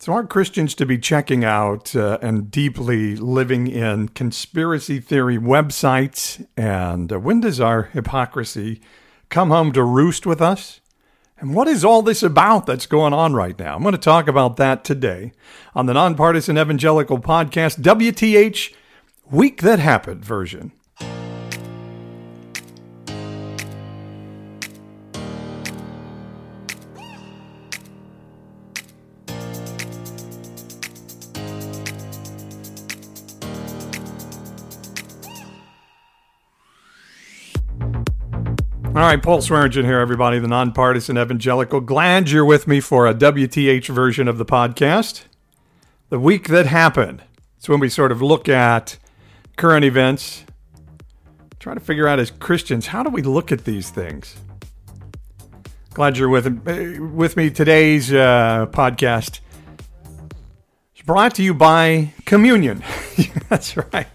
So, are Christians to be checking out uh, and deeply living in conspiracy theory websites? And uh, when does our hypocrisy come home to roost with us? And what is all this about that's going on right now? I'm going to talk about that today on the Nonpartisan Evangelical Podcast, WTH Week That Happened version. All right, Paul Swearingen here, everybody, the nonpartisan evangelical. Glad you're with me for a WTH version of the podcast. The week that happened. It's when we sort of look at current events, try to figure out as Christians, how do we look at these things? Glad you're with, with me. Today's uh, podcast is brought to you by Communion. That's right.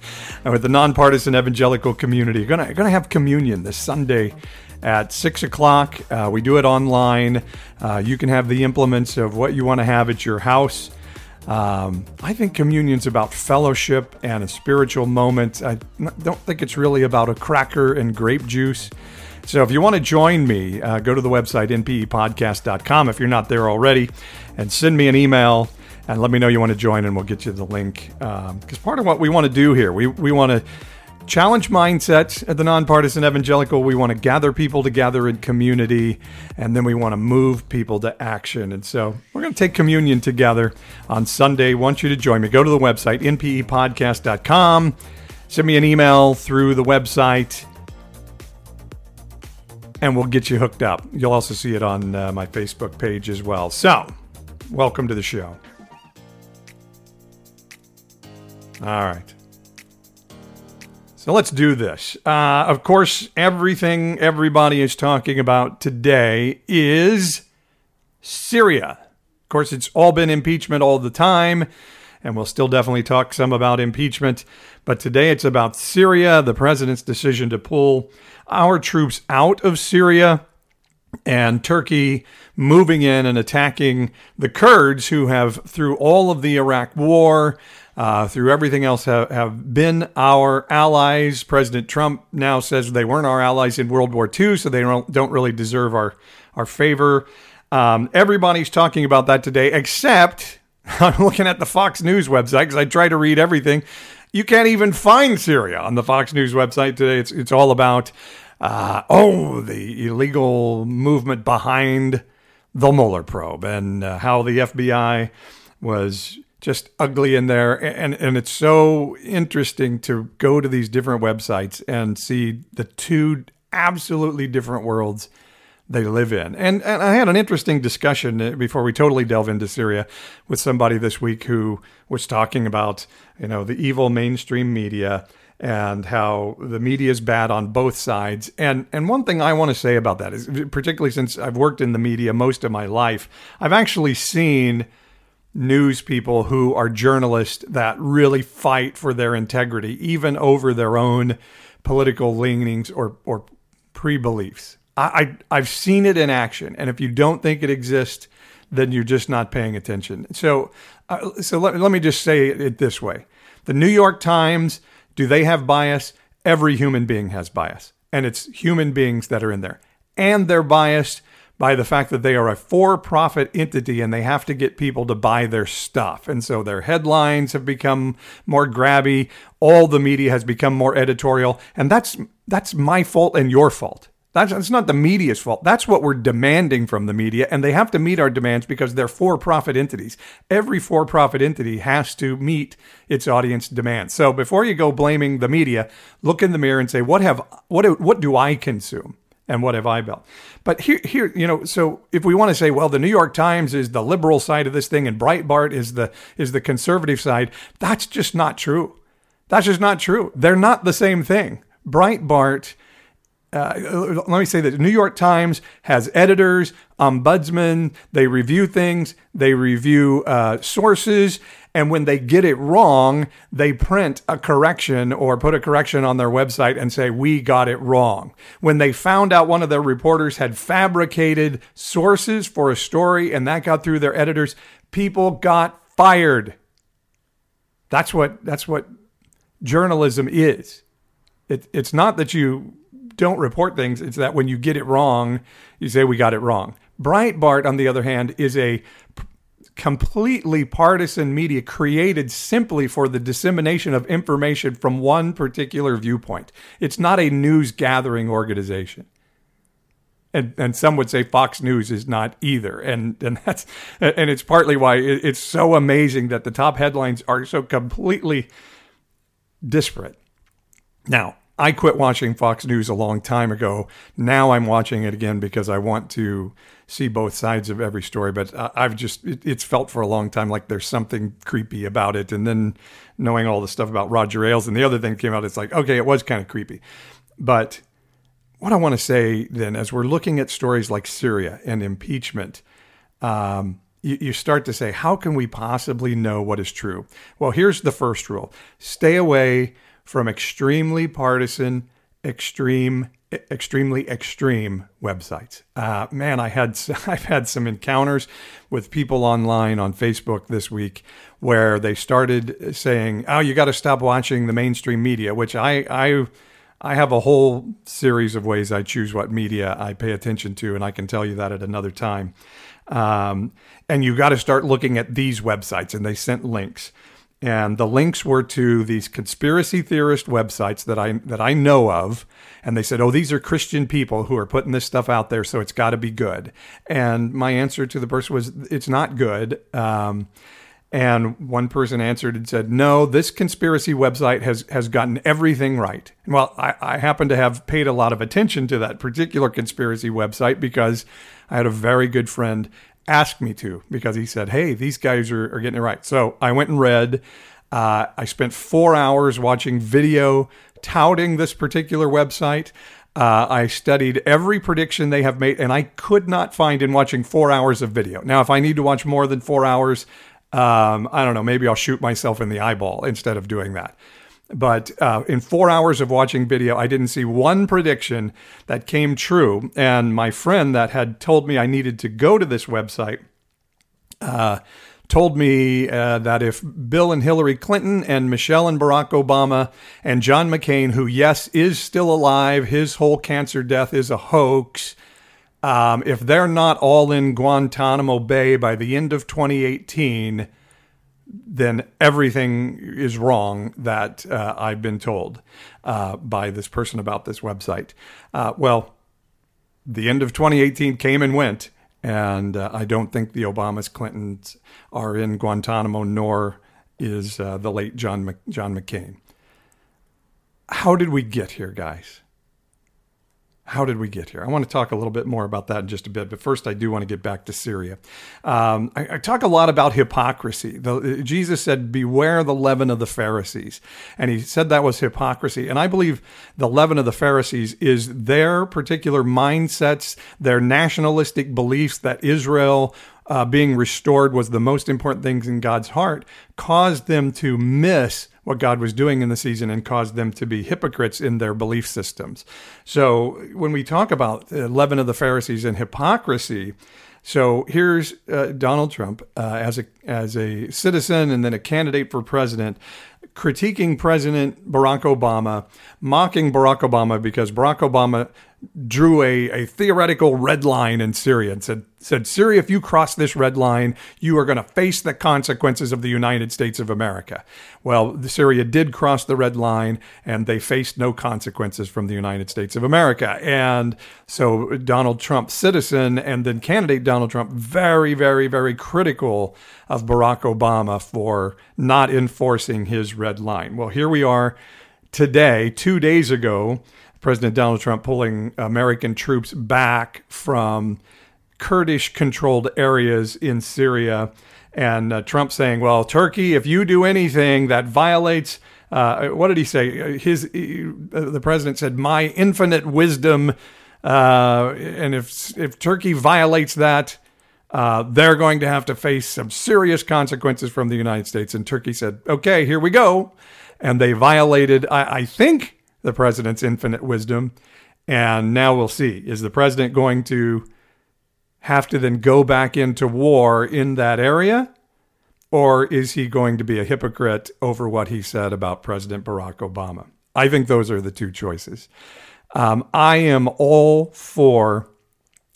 And With the nonpartisan evangelical community. Going to have communion this Sunday at 6 o'clock. Uh, we do it online. Uh, you can have the implements of what you want to have at your house. Um, I think communion's about fellowship and a spiritual moment. I don't think it's really about a cracker and grape juice. So if you want to join me, uh, go to the website npepodcast.com if you're not there already, and send me an email and let me know you want to join, and we'll get you the link. Because um, part of what we want to do here, we we want to challenge mindsets at the nonpartisan evangelical. We want to gather people together in community, and then we want to move people to action. And so we're going to take communion together on Sunday. Want you to join me. Go to the website, npepodcast.com. Send me an email through the website, and we'll get you hooked up. You'll also see it on uh, my Facebook page as well. So, welcome to the show. All right. So let's do this. Uh, of course, everything everybody is talking about today is Syria. Of course, it's all been impeachment all the time, and we'll still definitely talk some about impeachment. But today it's about Syria, the president's decision to pull our troops out of Syria, and Turkey moving in and attacking the Kurds, who have, through all of the Iraq war, uh, through everything else have, have been our allies. President Trump now says they weren't our allies in World War II, so they don't, don't really deserve our, our favor. Um, everybody's talking about that today, except I'm looking at the Fox News website because I try to read everything. You can't even find Syria on the Fox News website today. It's, it's all about, uh, oh, the illegal movement behind the Mueller probe and uh, how the FBI was just ugly in there and and it's so interesting to go to these different websites and see the two absolutely different worlds they live in. And and I had an interesting discussion uh, before we totally delve into Syria with somebody this week who was talking about, you know, the evil mainstream media and how the media is bad on both sides. And and one thing I want to say about that is particularly since I've worked in the media most of my life, I've actually seen news people who are journalists that really fight for their integrity, even over their own political leanings or, or pre beliefs. I, I, have seen it in action. And if you don't think it exists, then you're just not paying attention. So, uh, so let, let me just say it this way The New York Times, do they have bias? Every human being has bias. And it's human beings that are in there. And they're biased by the fact that they are a for profit entity and they have to get people to buy their stuff. And so their headlines have become more grabby. All the media has become more editorial. And that's, that's my fault and your fault. That's, that's not the media's fault. That's what we're demanding from the media. And they have to meet our demands because they're for profit entities. Every for profit entity has to meet its audience demands. So before you go blaming the media, look in the mirror and say, what have, what, what do I consume? And what have I built? But here, here, you know, so if we want to say, well, the New York Times is the liberal side of this thing, and Breitbart is the is the conservative side, that's just not true. That's just not true. They're not the same thing. Breitbart. Uh, let me say that the New York Times has editors, ombudsman. They review things. They review uh, sources and when they get it wrong, they print a correction or put a correction on their website and say, We got it wrong. When they found out one of their reporters had fabricated sources for a story and that got through their editors, people got fired. That's what that's what journalism is. It, it's not that you don't report things, it's that when you get it wrong, you say we got it wrong. Breitbart, on the other hand, is a completely partisan media created simply for the dissemination of information from one particular viewpoint. It's not a news gathering organization. And, and some would say Fox News is not either, and and that's and it's partly why it's so amazing that the top headlines are so completely disparate. Now, I quit watching Fox News a long time ago. Now I'm watching it again because I want to see both sides of every story. But I've just, it, it's felt for a long time like there's something creepy about it. And then knowing all the stuff about Roger Ailes and the other thing came out, it's like, okay, it was kind of creepy. But what I want to say then, as we're looking at stories like Syria and impeachment, um, you, you start to say, how can we possibly know what is true? Well, here's the first rule stay away from extremely partisan, extreme, extremely extreme websites. Uh, man, I had I've had some encounters with people online on Facebook this week where they started saying, "Oh, you got to stop watching the mainstream media," which I I I have a whole series of ways I choose what media I pay attention to, and I can tell you that at another time. Um, and you got to start looking at these websites, and they sent links and the links were to these conspiracy theorist websites that I that I know of. And they said oh these are Christian people who are putting this stuff out there so it's got to be good. And my answer to the person was it's not good. Um, and one person answered and said no this conspiracy website has has gotten everything right. Well I, I happen to have paid a lot of attention to that particular conspiracy website because I had a very good friend asked me to because he said, Hey, these guys are, are getting it right. So I went and read. Uh, I spent four hours watching video touting this particular website. Uh, I studied every prediction they have made, and I could not find in watching four hours of video. Now, if I need to watch more than four hours, um, I don't know, maybe I'll shoot myself in the eyeball instead of doing that. But uh, in four hours of watching video, I didn't see one prediction that came true. And my friend that had told me I needed to go to this website uh, told me uh, that if Bill and Hillary Clinton and Michelle and Barack Obama and John McCain, who, yes, is still alive, his whole cancer death is a hoax. Um, if they're not all in Guantanamo Bay by the end of 2018, then everything is wrong that uh, I've been told uh, by this person about this website. Uh, well, the end of 2018 came and went, and uh, I don't think the Obamas, Clintons are in Guantanamo, nor is uh, the late John Mc- John McCain. How did we get here, guys? How did we get here? I want to talk a little bit more about that in just a bit, but first I do want to get back to Syria. Um, I, I, talk a lot about hypocrisy. The, Jesus said, "Beware the leaven of the Pharisees," and he said that was hypocrisy. And I believe the leaven of the Pharisees is their particular mindsets, their nationalistic beliefs that Israel uh, being restored was the most important things in God's heart, caused them to miss what God was doing in the season and caused them to be hypocrites in their belief systems. So when we talk about the leaven of the Pharisees and hypocrisy, so here's uh, Donald Trump uh, as a as a citizen and then a candidate for president, critiquing President Barack Obama, mocking Barack Obama because Barack Obama drew a, a theoretical red line in Syria and said, said, Syria, if you cross this red line, you are going to face the consequences of the United States of America. Well, Syria did cross the red line and they faced no consequences from the United States of America. And so Donald Trump, citizen, and then candidate Donald Trump, very, very, very critical of Barack Obama for not enforcing his red line. Well, here we are today, two days ago. President Donald Trump pulling American troops back from Kurdish controlled areas in Syria. And uh, Trump saying, well, Turkey, if you do anything that violates, uh, what did he say? His, he, the president said, my infinite wisdom. Uh, and if, if Turkey violates that, uh, they're going to have to face some serious consequences from the United States. And Turkey said, okay, here we go. And they violated, I, I think, the president's infinite wisdom. And now we'll see. Is the president going to have to then go back into war in that area? or is he going to be a hypocrite over what he said about President Barack Obama? I think those are the two choices. Um, I am all for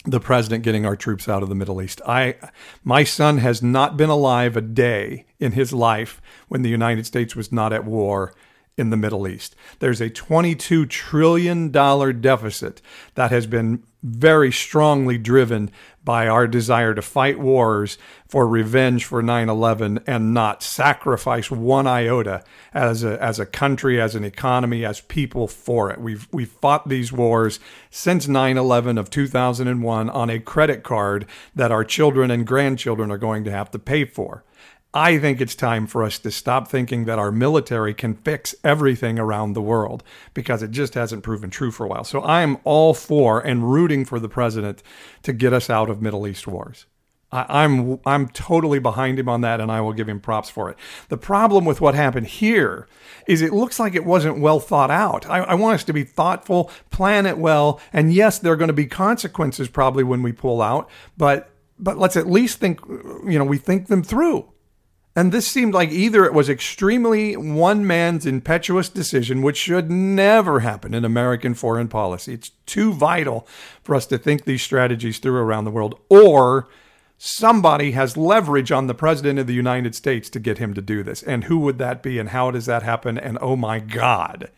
the president getting our troops out of the Middle East. I, my son has not been alive a day in his life when the United States was not at war in the Middle East. There's a $22 trillion deficit that has been very strongly driven by our desire to fight wars for revenge for 9/11 and not sacrifice one iota as a as a country as an economy as people for it. We've we've fought these wars since 9/11 of 2001 on a credit card that our children and grandchildren are going to have to pay for. I think it's time for us to stop thinking that our military can fix everything around the world because it just hasn't proven true for a while. So I'm all for and rooting for the president to get us out of Middle East wars. I, am I'm totally behind him on that, and I will give him props for it. The problem with what happened here is it looks like it wasn't well thought out. I, I want us to be thoughtful, plan it well, and yes, there are going to be consequences probably when we pull out, but but let's at least think you know we think them through. And this seemed like either it was extremely one man's impetuous decision, which should never happen in American foreign policy. It's too vital for us to think these strategies through around the world, or somebody has leverage on the president of the United States to get him to do this. And who would that be? And how does that happen? And oh my God.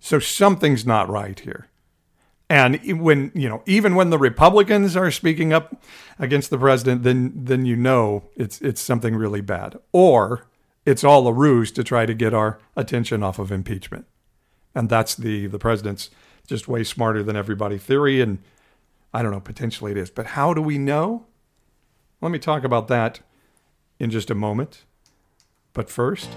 So something's not right here. And when, you know, even when the Republicans are speaking up against the president, then then you know it's it's something really bad. Or it's all a ruse to try to get our attention off of impeachment. And that's the the president's just way smarter than everybody theory and I don't know, potentially it is. But how do we know? Let me talk about that in just a moment. But first,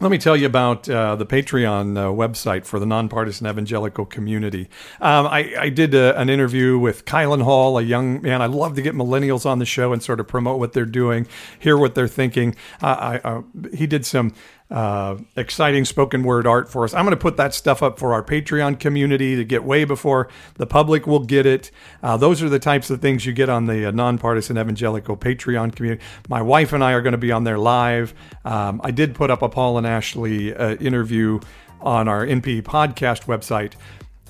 let me tell you about uh, the Patreon uh, website for the nonpartisan evangelical community. Um, I, I, did a, uh, an interview with Kylan Hall, a young man. I love to get millennials on the show and sort of promote what they're doing, hear what they're thinking. Uh, I, uh, he did some uh, exciting spoken word art for us. I'm going to put that stuff up for our Patreon community to get way before the public will get it. Uh, those are the types of things you get on the uh, nonpartisan evangelical Patreon community. My wife and I are going to be on there live. Um, I did put up a Paul and Ashley uh, interview on our NP podcast website.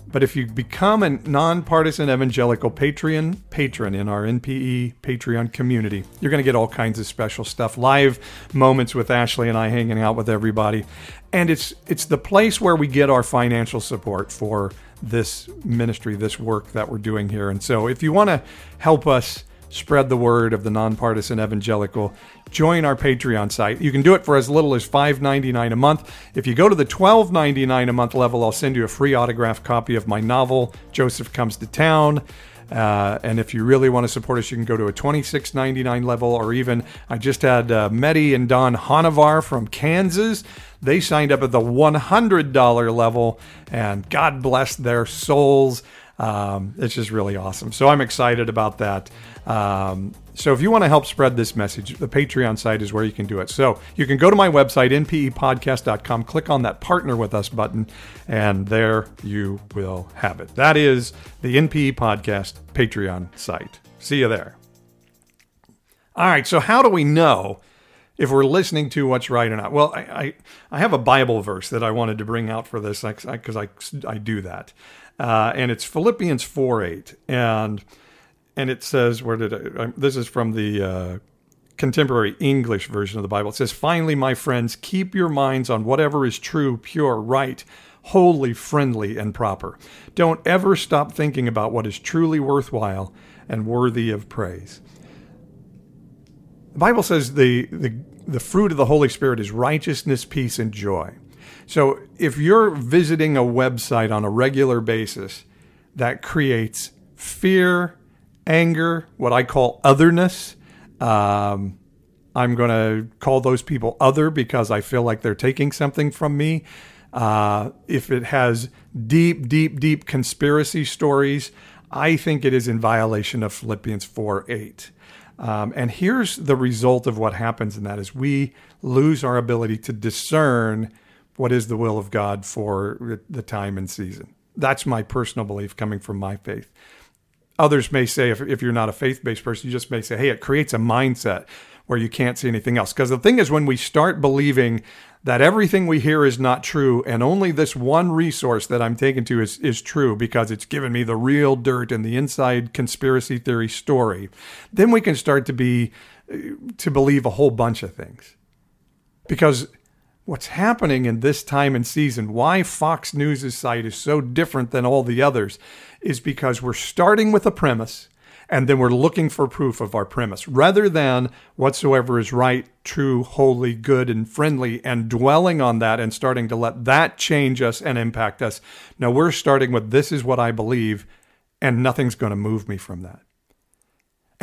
But if you become a nonpartisan evangelical Patreon patron in our NPE Patreon community, you're going to get all kinds of special stuff, live moments with Ashley and I hanging out with everybody, and it's it's the place where we get our financial support for this ministry, this work that we're doing here. And so, if you want to help us spread the word of the nonpartisan evangelical, join our Patreon site. You can do it for as little as $5.99 a month. If you go to the $12.99 a month level, I'll send you a free autographed copy of my novel, Joseph Comes to Town. Uh, and if you really want to support us, you can go to a $26.99 level, or even I just had uh, Medi and Don Hanavar from Kansas. They signed up at the $100 level, and God bless their souls. Um, it's just really awesome. So I'm excited about that. Um, so if you want to help spread this message, the Patreon site is where you can do it. So you can go to my website, npepodcast.com, click on that partner with us button, and there you will have it. That is the NPE Podcast Patreon site. See you there. All right, so how do we know if we're listening to what's right or not? Well, I, I, I have a Bible verse that I wanted to bring out for this because I, I, I, do that. Uh, and it's Philippians 4 8. And and it says, where did I, this is from the uh, contemporary English version of the Bible. It says, Finally, my friends, keep your minds on whatever is true, pure, right, holy, friendly, and proper. Don't ever stop thinking about what is truly worthwhile and worthy of praise. The Bible says the, the, the fruit of the Holy Spirit is righteousness, peace, and joy. So if you're visiting a website on a regular basis that creates fear, anger, what I call otherness. Um, I'm going to call those people other because I feel like they're taking something from me. Uh, if it has deep, deep, deep conspiracy stories, I think it is in violation of Philippians 4 8. Um, and here's the result of what happens in that is we lose our ability to discern what is the will of God for the time and season. That's my personal belief coming from my faith. Others may say, if, if you're not a faith based person, you just may say, hey, it creates a mindset where you can't see anything else. Because the thing is, when we start believing that everything we hear is not true and only this one resource that I'm taken to is, is true because it's given me the real dirt and the inside conspiracy theory story, then we can start to be to believe a whole bunch of things. Because what's happening in this time and season, why Fox News' site is so different than all the others, is because we're starting with a premise and then we're looking for proof of our premise rather than whatsoever is right, true, holy, good, and friendly, and dwelling on that and starting to let that change us and impact us. Now we're starting with this is what I believe, and nothing's going to move me from that.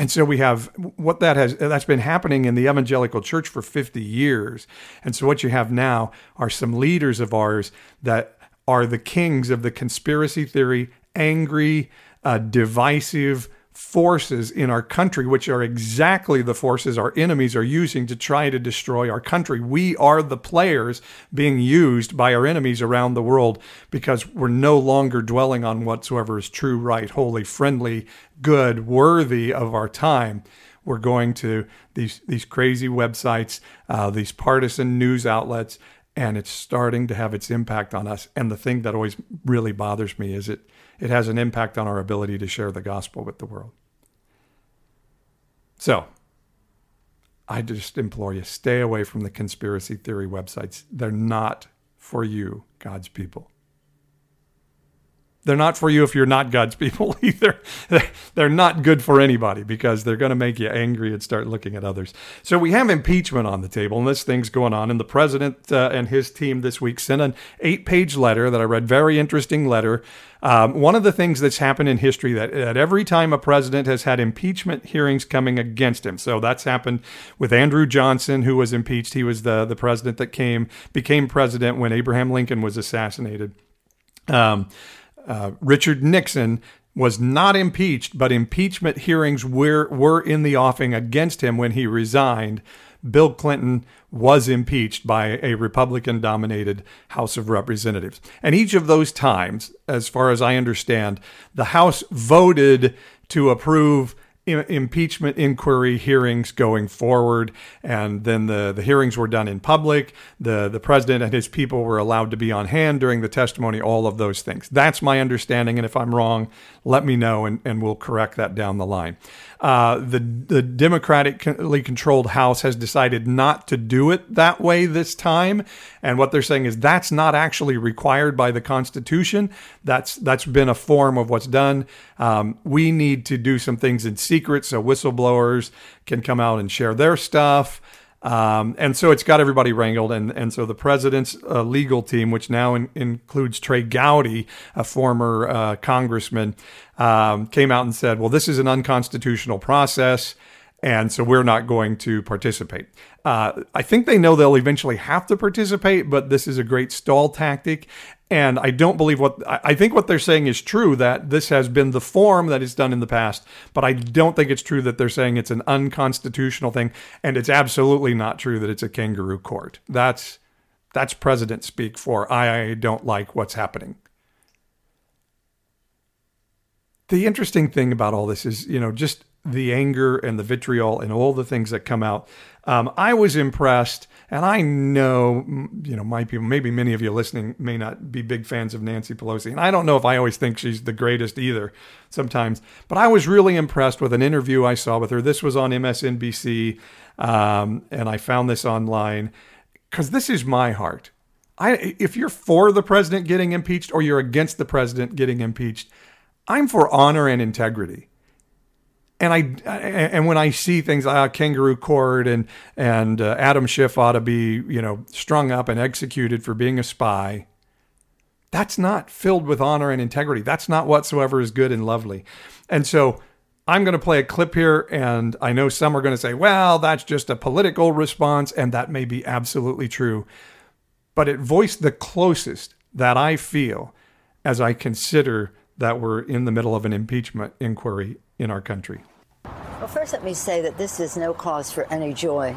And so we have what that has that's been happening in the evangelical church for 50 years. And so what you have now are some leaders of ours that are the kings of the conspiracy theory, angry, uh, divisive, forces in our country, which are exactly the forces our enemies are using to try to destroy our country. We are the players being used by our enemies around the world because we're no longer dwelling on whatsoever is true, right, holy, friendly, good, worthy of our time. We're going to these these crazy websites, uh, these partisan news outlets, and it's starting to have its impact on us. And the thing that always really bothers me is it it has an impact on our ability to share the gospel with the world. So, I just implore you stay away from the conspiracy theory websites. They're not for you, God's people. They're not for you if you're not God's people either. They're not good for anybody because they're going to make you angry and start looking at others. So we have impeachment on the table, and this thing's going on. And the president uh, and his team this week sent an eight-page letter that I read. Very interesting letter. Um, one of the things that's happened in history that, that every time a president has had impeachment hearings coming against him. So that's happened with Andrew Johnson, who was impeached. He was the the president that came became president when Abraham Lincoln was assassinated. Um, uh, Richard Nixon was not impeached, but impeachment hearings were, were in the offing against him when he resigned. Bill Clinton was impeached by a Republican dominated House of Representatives. And each of those times, as far as I understand, the House voted to approve impeachment inquiry hearings going forward. And then the, the hearings were done in public. The, the president and his people were allowed to be on hand during the testimony, all of those things. That's my understanding. And if I'm wrong, let me know and, and we'll correct that down the line. Uh, the, the democratically controlled House has decided not to do it that way this time. And what they're saying is that's not actually required by the Constitution. That's, that's been a form of what's done. Um, we need to do some things in secret so whistleblowers can come out and share their stuff. Um, and so it's got everybody wrangled. And, and so the president's uh, legal team, which now in, includes Trey Gowdy, a former uh, congressman, um, came out and said, well, this is an unconstitutional process. And so we're not going to participate. Uh, I think they know they'll eventually have to participate, but this is a great stall tactic. And I don't believe what I think what they're saying is true that this has been the form that is done in the past, but I don't think it's true that they're saying it's an unconstitutional thing. And it's absolutely not true that it's a kangaroo court. That's that's president speak for I don't like what's happening. The interesting thing about all this is, you know, just the anger and the vitriol and all the things that come out. Um, I was impressed, and I know, you know, my people, maybe many of you listening may not be big fans of Nancy Pelosi, and I don't know if I always think she's the greatest either sometimes, but I was really impressed with an interview I saw with her. This was on MSNBC, um, and I found this online because this is my heart. I, if you're for the president getting impeached or you're against the president getting impeached, I'm for honor and integrity and I and when I see things like uh, kangaroo court and and uh, Adam Schiff ought to be you know strung up and executed for being a spy, that's not filled with honor and integrity. That's not whatsoever is good and lovely. And so I'm going to play a clip here, and I know some are going to say, "Well, that's just a political response," and that may be absolutely true, but it voiced the closest that I feel as I consider that we're in the middle of an impeachment inquiry in our country. Well, first, let me say that this is no cause for any joy.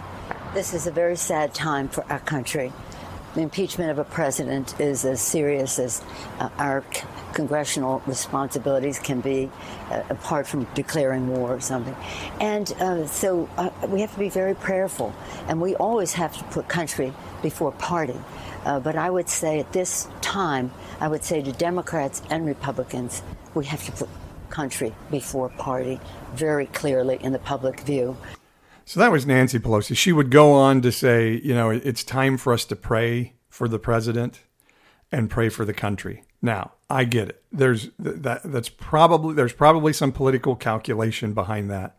This is a very sad time for our country. The impeachment of a president is as serious as uh, our congressional responsibilities can be, uh, apart from declaring war or something. And uh, so uh, we have to be very prayerful, and we always have to put country before party. Uh, but I would say at this time, I would say to Democrats and Republicans, we have to put country before party very clearly in the public view. So that was Nancy Pelosi. She would go on to say, you know, it's time for us to pray for the president and pray for the country. Now, I get it. There's that that's probably there's probably some political calculation behind that.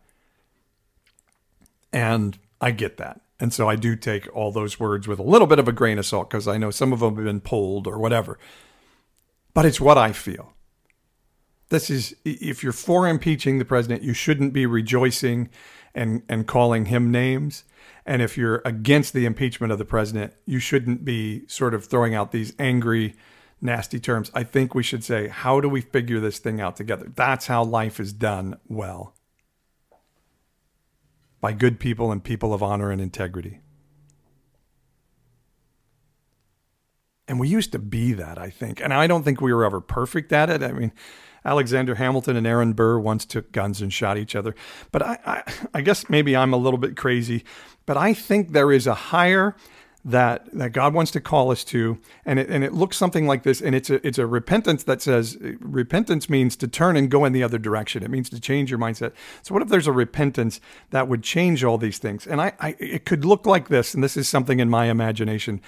And I get that. And so I do take all those words with a little bit of a grain of salt because I know some of them have been pulled or whatever. But it's what I feel. This is if you're for impeaching the president, you shouldn't be rejoicing and, and calling him names. And if you're against the impeachment of the president, you shouldn't be sort of throwing out these angry, nasty terms. I think we should say, how do we figure this thing out together? That's how life is done well by good people and people of honor and integrity. And we used to be that, I think. And I don't think we were ever perfect at it. I mean, Alexander Hamilton and Aaron Burr once took guns and shot each other. But I, I, I guess maybe I'm a little bit crazy, but I think there is a higher that that God wants to call us to, and it and it looks something like this, and it's a it's a repentance that says repentance means to turn and go in the other direction. It means to change your mindset. So what if there's a repentance that would change all these things? And I, I it could look like this, and this is something in my imagination.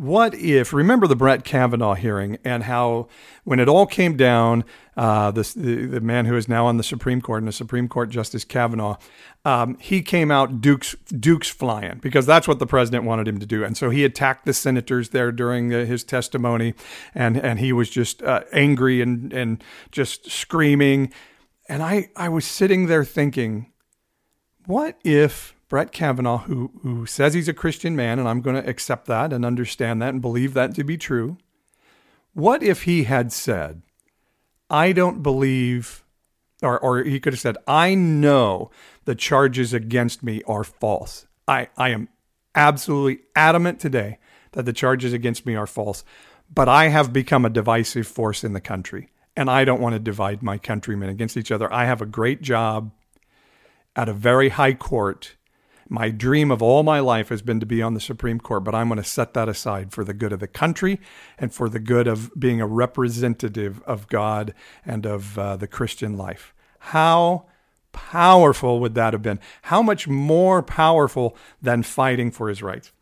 What if, remember the Brett Kavanaugh hearing and how, when it all came down, uh, this, the, the man who is now on the Supreme Court and the Supreme Court Justice Kavanaugh, um, he came out Duke's, Duke's flying because that's what the president wanted him to do. And so he attacked the senators there during uh, his testimony and, and he was just uh, angry and, and just screaming. And I, I was sitting there thinking, what if Brett Kavanaugh, who, who says he's a Christian man, and I'm going to accept that and understand that and believe that to be true. What if he had said, I don't believe, or, or he could have said, I know the charges against me are false. I, I am absolutely adamant today that the charges against me are false, but I have become a divisive force in the country, and I don't want to divide my countrymen against each other. I have a great job at a very high court my dream of all my life has been to be on the Supreme Court, but I'm going to set that aside for the good of the country and for the good of being a representative of God and of uh, the Christian life. How powerful would that have been? How much more powerful than fighting for his rights?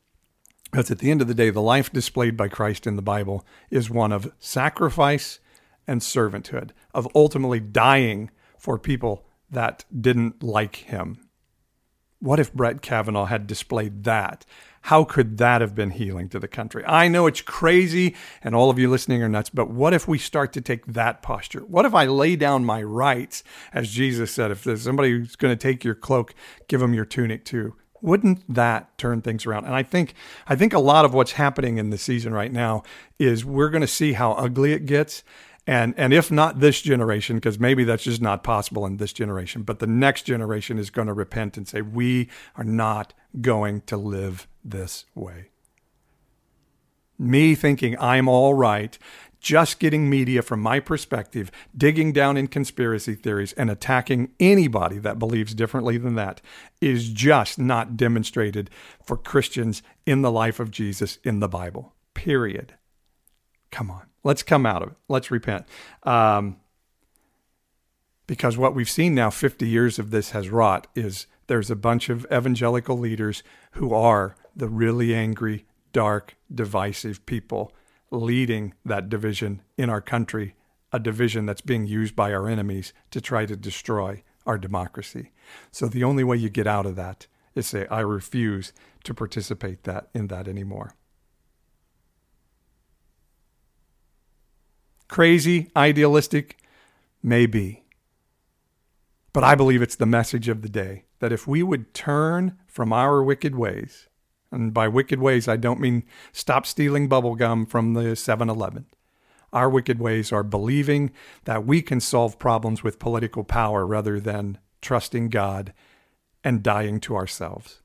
Because at the end of the day, the life displayed by Christ in the Bible is one of sacrifice and servanthood, of ultimately dying for people that didn't like him. What if Brett Kavanaugh had displayed that? How could that have been healing to the country? I know it's crazy and all of you listening are nuts, but what if we start to take that posture? What if I lay down my rights, as Jesus said, if there's somebody who's going to take your cloak, give them your tunic too? Wouldn't that turn things around? And I think I think a lot of what's happening in the season right now is we're going to see how ugly it gets and and if not this generation because maybe that's just not possible in this generation but the next generation is going to repent and say we are not going to live this way. Me thinking i'm all right just getting media from my perspective digging down in conspiracy theories and attacking anybody that believes differently than that is just not demonstrated for christians in the life of jesus in the bible period. Come on Let's come out of it. Let's repent. Um, because what we've seen now, 50 years of this has wrought, is there's a bunch of evangelical leaders who are the really angry, dark, divisive people leading that division in our country, a division that's being used by our enemies to try to destroy our democracy. So the only way you get out of that is say, I refuse to participate that in that anymore. Crazy, idealistic, maybe. But I believe it's the message of the day that if we would turn from our wicked ways, and by wicked ways, I don't mean stop stealing bubble gum from the 7 Eleven. Our wicked ways are believing that we can solve problems with political power rather than trusting God and dying to ourselves.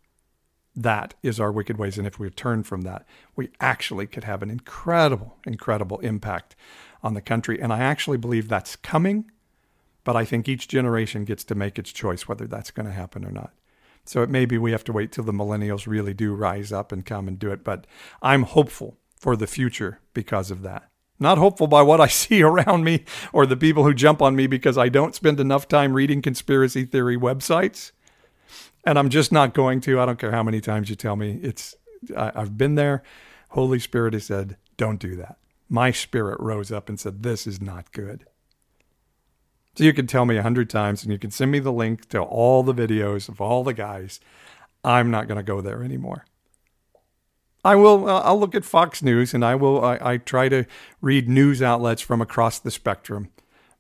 that is our wicked ways. And if we turn from that, we actually could have an incredible, incredible impact on the country. And I actually believe that's coming, but I think each generation gets to make its choice whether that's going to happen or not. So it may be we have to wait till the millennials really do rise up and come and do it. But I'm hopeful for the future because of that. Not hopeful by what I see around me or the people who jump on me because I don't spend enough time reading conspiracy theory websites. And I'm just not going to. I don't care how many times you tell me. It's I, I've been there. Holy Spirit has said, don't do that. My spirit rose up and said, this is not good. So you can tell me a hundred times and you can send me the link to all the videos of all the guys. I'm not going to go there anymore. I will. Uh, I'll look at Fox News, and I will. I, I, try to read news outlets from across the spectrum.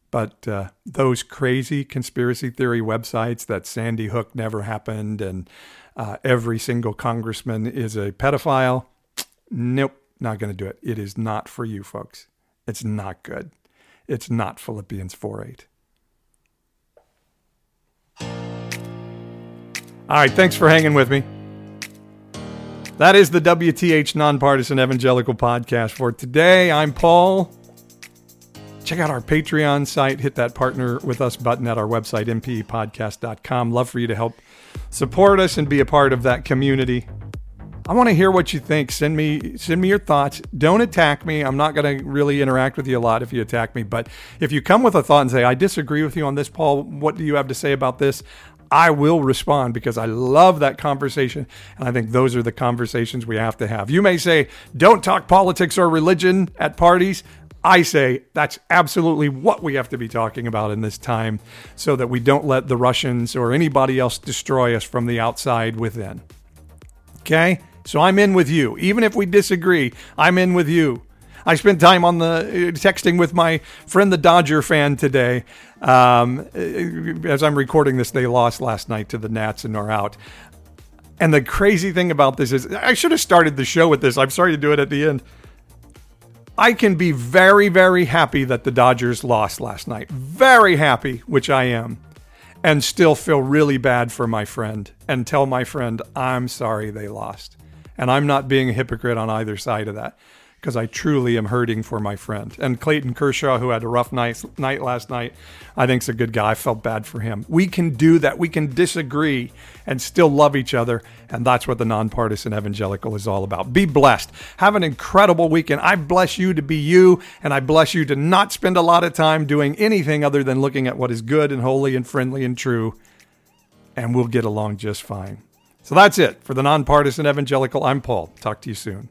But uh, those crazy conspiracy theory websites that Sandy Hook never happened and uh, every single congressman is a pedophile. Nope, not going to do it. It is not for you, folks. It's not good. It's not Philippians 4 8. All right, thanks for hanging with me. That is the WTH Nonpartisan Evangelical Podcast for today. I'm Paul. Check out our Patreon site. Hit that partner with us button at our website, npepodcast.com. Love for you to help support us and be a part of that community. I want to hear what you think. Send me send me your thoughts. Don't attack me. I'm not going to really interact with you a lot if you attack me, but if you come with a thought and say, "I disagree with you on this, Paul. What do you have to say about this?" I will respond because I love that conversation. And I think those are the conversations we have to have. You may say, don't talk politics or religion at parties. I say that's absolutely what we have to be talking about in this time so that we don't let the Russians or anybody else destroy us from the outside within. Okay? So I'm in with you. Even if we disagree, I'm in with you. I spent time on the uh, texting with my friend, the Dodger fan, today. Um, as I'm recording this, they lost last night to the Nats and are out. And the crazy thing about this is, I should have started the show with this. I'm sorry to do it at the end. I can be very, very happy that the Dodgers lost last night. Very happy, which I am. And still feel really bad for my friend and tell my friend, I'm sorry they lost. And I'm not being a hypocrite on either side of that because I truly am hurting for my friend. And Clayton Kershaw, who had a rough night, night last night, I think is a good guy. I felt bad for him. We can do that. We can disagree and still love each other. And that's what the nonpartisan evangelical is all about. Be blessed. Have an incredible weekend. I bless you to be you, and I bless you to not spend a lot of time doing anything other than looking at what is good and holy and friendly and true. And we'll get along just fine. So that's it for the nonpartisan evangelical. I'm Paul. Talk to you soon.